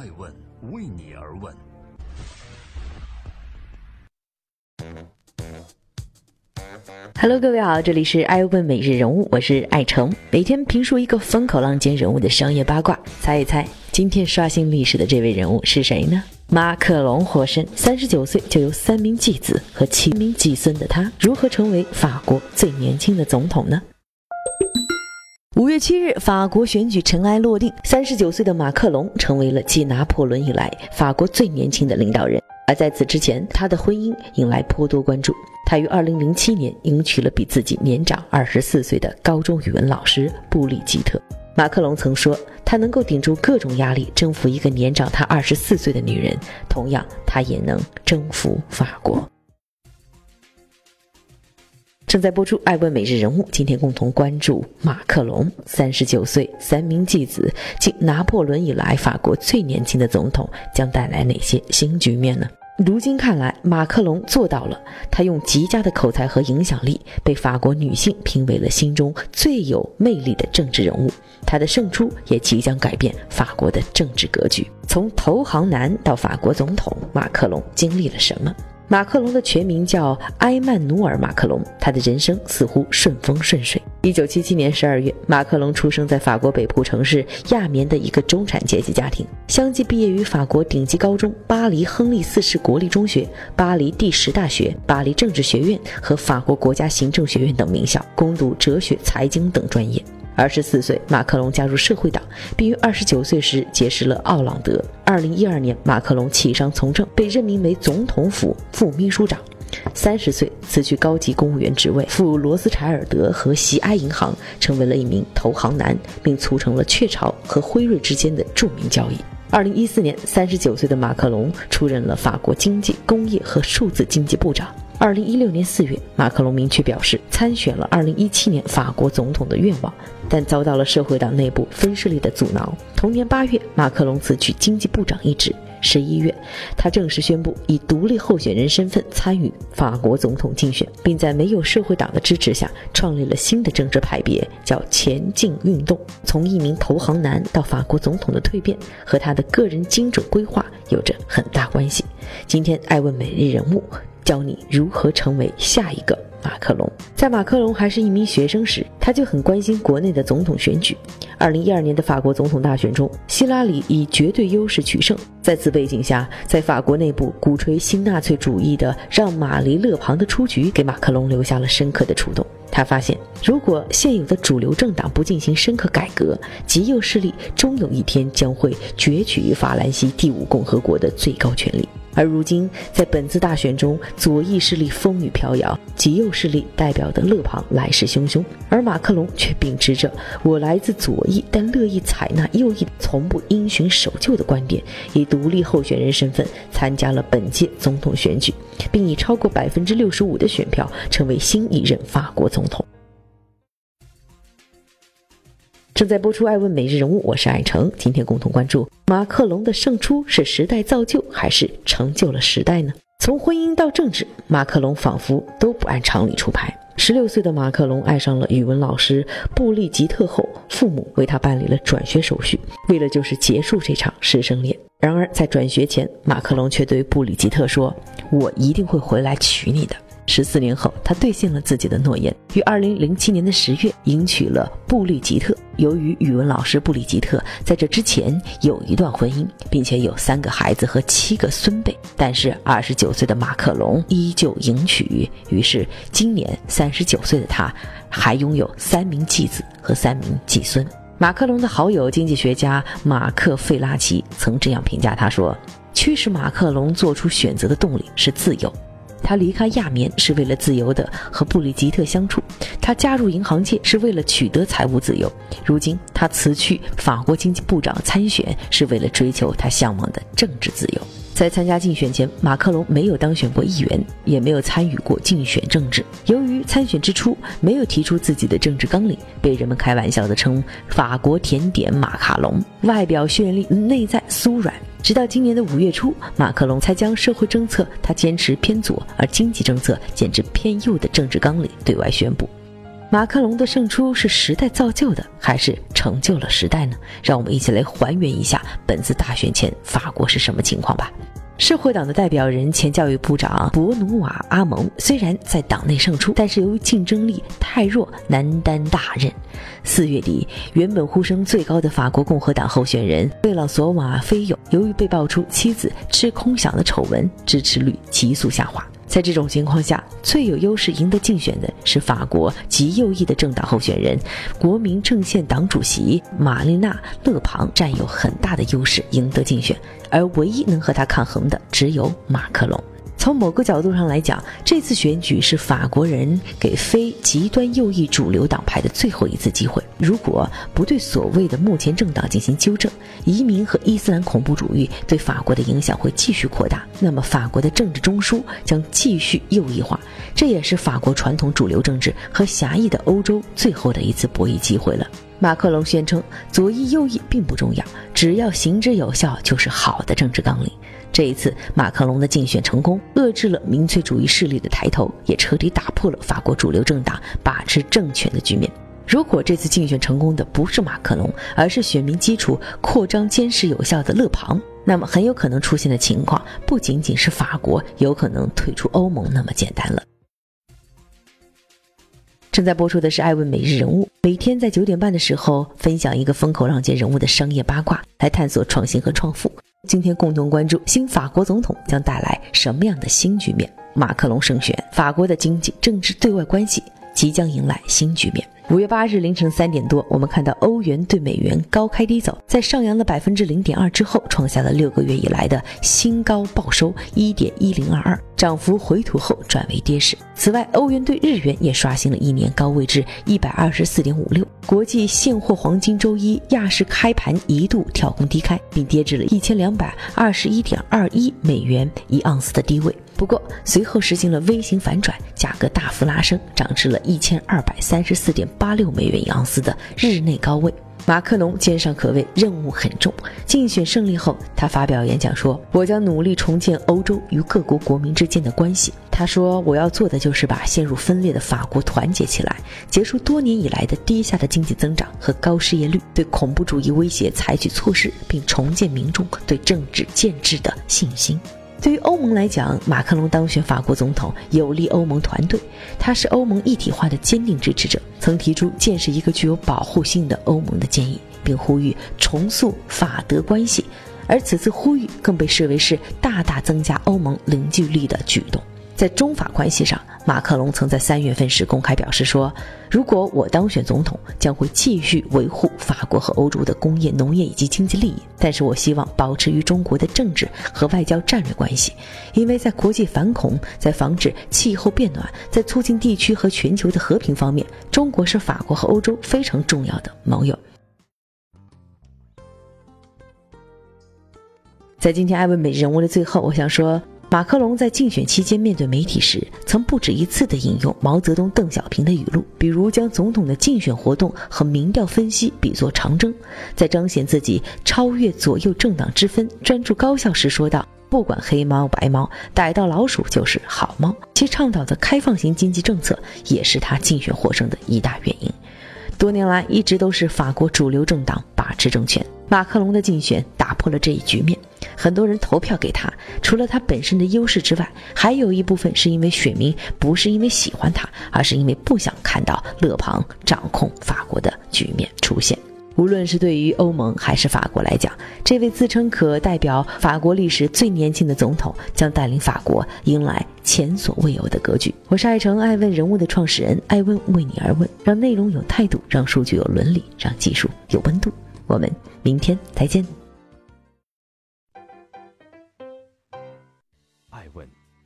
爱问为你而问。Hello，各位好，这里是爱问每日人物，我是爱成，每天评述一个风口浪尖人物的商业八卦，猜一猜今天刷新历史的这位人物是谁呢？马克龙获胜，三十九岁就有三名继子和七名继孙的他，如何成为法国最年轻的总统呢？五月七日，法国选举尘埃落定，三十九岁的马克龙成为了继拿破仑以来法国最年轻的领导人。而在此之前，他的婚姻引来颇多关注。他于二零零七年迎娶了比自己年长二十四岁的高中语文老师布里吉特。马克龙曾说，他能够顶住各种压力，征服一个年长他二十四岁的女人，同样，他也能征服法国。正在播出《爱问每日人物》，今天共同关注马克龙，三十九岁，三名继子，继拿破仑以来法国最年轻的总统，将带来哪些新局面呢？如今看来，马克龙做到了，他用极佳的口才和影响力，被法国女性评为了心中最有魅力的政治人物。他的胜出也即将改变法国的政治格局。从投行男到法国总统，马克龙经历了什么？马克龙的全名叫埃曼努尔·马克龙，他的人生似乎顺风顺水。一九七七年十二月，马克龙出生在法国北部城市亚眠的一个中产阶级家庭，相继毕业于法国顶级高中巴黎亨利四世国立中学、巴黎第十大学、巴黎政治学院和法国国家行政学院等名校，攻读哲学、财经等专业。二十四岁，马克龙加入社会党，并于二十九岁时结识了奥朗德。二零一二年，马克龙弃商从政，被任命为总统府副秘书长。三十岁，辞去高级公务员职位，赴罗斯柴尔德和西埃银行，成为了一名投行男，并促成了雀巢和辉瑞之间的著名交易。二零一四年，三十九岁的马克龙出任了法国经济、工业和数字经济部长。二零一六年四月，马克龙明确表示参选了二零一七年法国总统的愿望，但遭到了社会党内部分势力的阻挠。同年八月，马克龙辞去经济部长一职。十一月，他正式宣布以独立候选人身份参与法国总统竞选，并在没有社会党的支持下创立了新的政治派别，叫前进运动。从一名投行男到法国总统的蜕变，和他的个人精准规划有着很大关系。今天，爱问每日人物。教你如何成为下一个马克龙。在马克龙还是一名学生时，他就很关心国内的总统选举。二零一二年的法国总统大选中，希拉里以绝对优势取胜。在此背景下，在法国内部鼓吹新纳粹主义的让玛丽勒庞的出局，给马克龙留下了深刻的触动。他发现，如果现有的主流政党不进行深刻改革，极右势力终有一天将会攫取法兰西第五共和国的最高权力。而如今，在本次大选中，左翼势力风雨飘摇，极右势力代表的勒庞来势汹汹，而马克龙却秉持着“我来自左翼，但乐意采纳右翼，从不因循守旧”的观点，以独立候选人身份参加了本届总统选举，并以超过百分之六十五的选票成为新一任法国总统。正在播出《爱问每日人物》，我是爱成。今天共同关注马克龙的胜出是时代造就，还是成就了时代呢？从婚姻到政治，马克龙仿佛都不按常理出牌。十六岁的马克龙爱上了语文老师布利吉特后，父母为他办理了转学手续，为了就是结束这场师生恋。然而在转学前，马克龙却对布里吉特说：“我一定会回来娶你的。”十四年后，他兑现了自己的诺言，于二零零七年的十月迎娶了布利吉特。由于语文老师布里吉特在这之前有一段婚姻，并且有三个孩子和七个孙辈，但是二十九岁的马克龙依旧迎娶，于是今年三十九岁的他还拥有三名继子和三名继孙。马克龙的好友经济学家马克费拉奇曾这样评价他说：“驱使马克龙做出选择的动力是自由。”他离开亚眠是为了自由的和布里吉特相处，他加入银行界是为了取得财务自由。如今他辞去法国经济部长参选，是为了追求他向往的政治自由。在参加竞选前，马克龙没有当选过议员，也没有参与过竞选政治。由于参选之初没有提出自己的政治纲领，被人们开玩笑的称“法国甜点马卡龙”，外表绚丽，内在酥软。直到今年的五月初，马克龙才将社会政策他坚持偏左，而经济政策简直偏右的政治纲领对外宣布。马克龙的胜出是时代造就的，还是成就了时代呢？让我们一起来还原一下本次大选前法国是什么情况吧。社会党的代表人、前教育部长博努瓦·阿蒙虽然在党内胜出，但是由于竞争力太弱，难担大任。四月底，原本呼声最高的法国共和党候选人贝朗索瓦·菲友，由于被爆出妻子吃空饷的丑闻，支持率急速下滑。在这种情况下，最有优势赢得竞选的是法国极右翼的政党候选人，国民阵线党主席玛丽娜·勒庞占有很大的优势赢得竞选，而唯一能和他抗衡的只有马克龙。从某个角度上来讲，这次选举是法国人给非极端右翼主流党派的最后一次机会。如果不对所谓的目前政党进行纠正，移民和伊斯兰恐怖主义对法国的影响会继续扩大，那么法国的政治中枢将继续右翼化。这也是法国传统主流政治和狭义的欧洲最后的一次博弈机会了。马克龙宣称，左翼右翼并不重要，只要行之有效就是好的政治纲领。这一次，马克龙的竞选成功，遏制了民粹主义势力的抬头，也彻底打破了法国主流政党把持政权的局面。如果这次竞选成功的不是马克龙，而是选民基础扩张坚实有效的勒庞，那么很有可能出现的情况不仅仅是法国有可能退出欧盟那么简单了。正在播出的是《艾问每日人物》，每天在九点半的时候分享一个风口浪尖人物的商业八卦，来探索创新和创富。今天共同关注新法国总统将带来什么样的新局面？马克龙胜选，法国的经济、政治、对外关系即将迎来新局面。五月八日凌晨三点多，我们看到欧元对美元高开低走，在上扬了百分之零点二之后，创下了六个月以来的新高报收一点一零二二，涨幅回吐后转为跌势。此外，欧元对日元也刷新了一年高位至一百二十四点五六。国际现货黄金周一亚市开盘一度跳空低开，并跌至了一千两百二十一点二一美元一盎司的低位。不过随后实行了 V 型反转，价格大幅拉升，涨至了一千二百三十四点八六美元一盎司的日内高位。马克龙肩上可谓任务很重。竞选胜利后，他发表演讲说：“我将努力重建欧洲与各国国民之间的关系。”他说：“我要做的就是把陷入分裂的法国团结起来，结束多年以来的低下的经济增长和高失业率，对恐怖主义威胁采取措施，并重建民众对政治建制的信心。”对于欧盟来讲，马克龙当选法国总统有利欧盟团队。他是欧盟一体化的坚定支持者，曾提出建设一个具有保护性的欧盟的建议，并呼吁重塑法德关系。而此次呼吁更被视为是大大增加欧盟凝聚力的举动。在中法关系上，马克龙曾在三月份时公开表示说：“如果我当选总统，将会继续维护法国和欧洲的工业、农业以及经济利益。但是我希望保持与中国的政治和外交战略关系，因为在国际反恐、在防止气候变暖、在促进地区和全球的和平方面，中国是法国和欧洲非常重要的盟友。”在今天艾问美人物的最后，我想说。马克龙在竞选期间面对媒体时，曾不止一次地引用毛泽东、邓小平的语录，比如将总统的竞选活动和民调分析比作长征，在彰显自己超越左右政党之分、专注高效时说道：“不管黑猫白猫，逮到老鼠就是好猫。”其倡导的开放型经济政策也是他竞选获胜的一大原因。多年来一直都是法国主流政党把持政权，马克龙的竞选打破了这一局面。很多人投票给他，除了他本身的优势之外，还有一部分是因为选民不是因为喜欢他，而是因为不想看到勒庞掌控法国的局面出现。无论是对于欧盟还是法国来讲，这位自称可代表法国历史最年轻的总统将带领法国迎来前所未有的格局。我是爱成爱问人物的创始人，爱问为你而问，让内容有态度，让数据有伦理，让技术有温度。我们明天再见。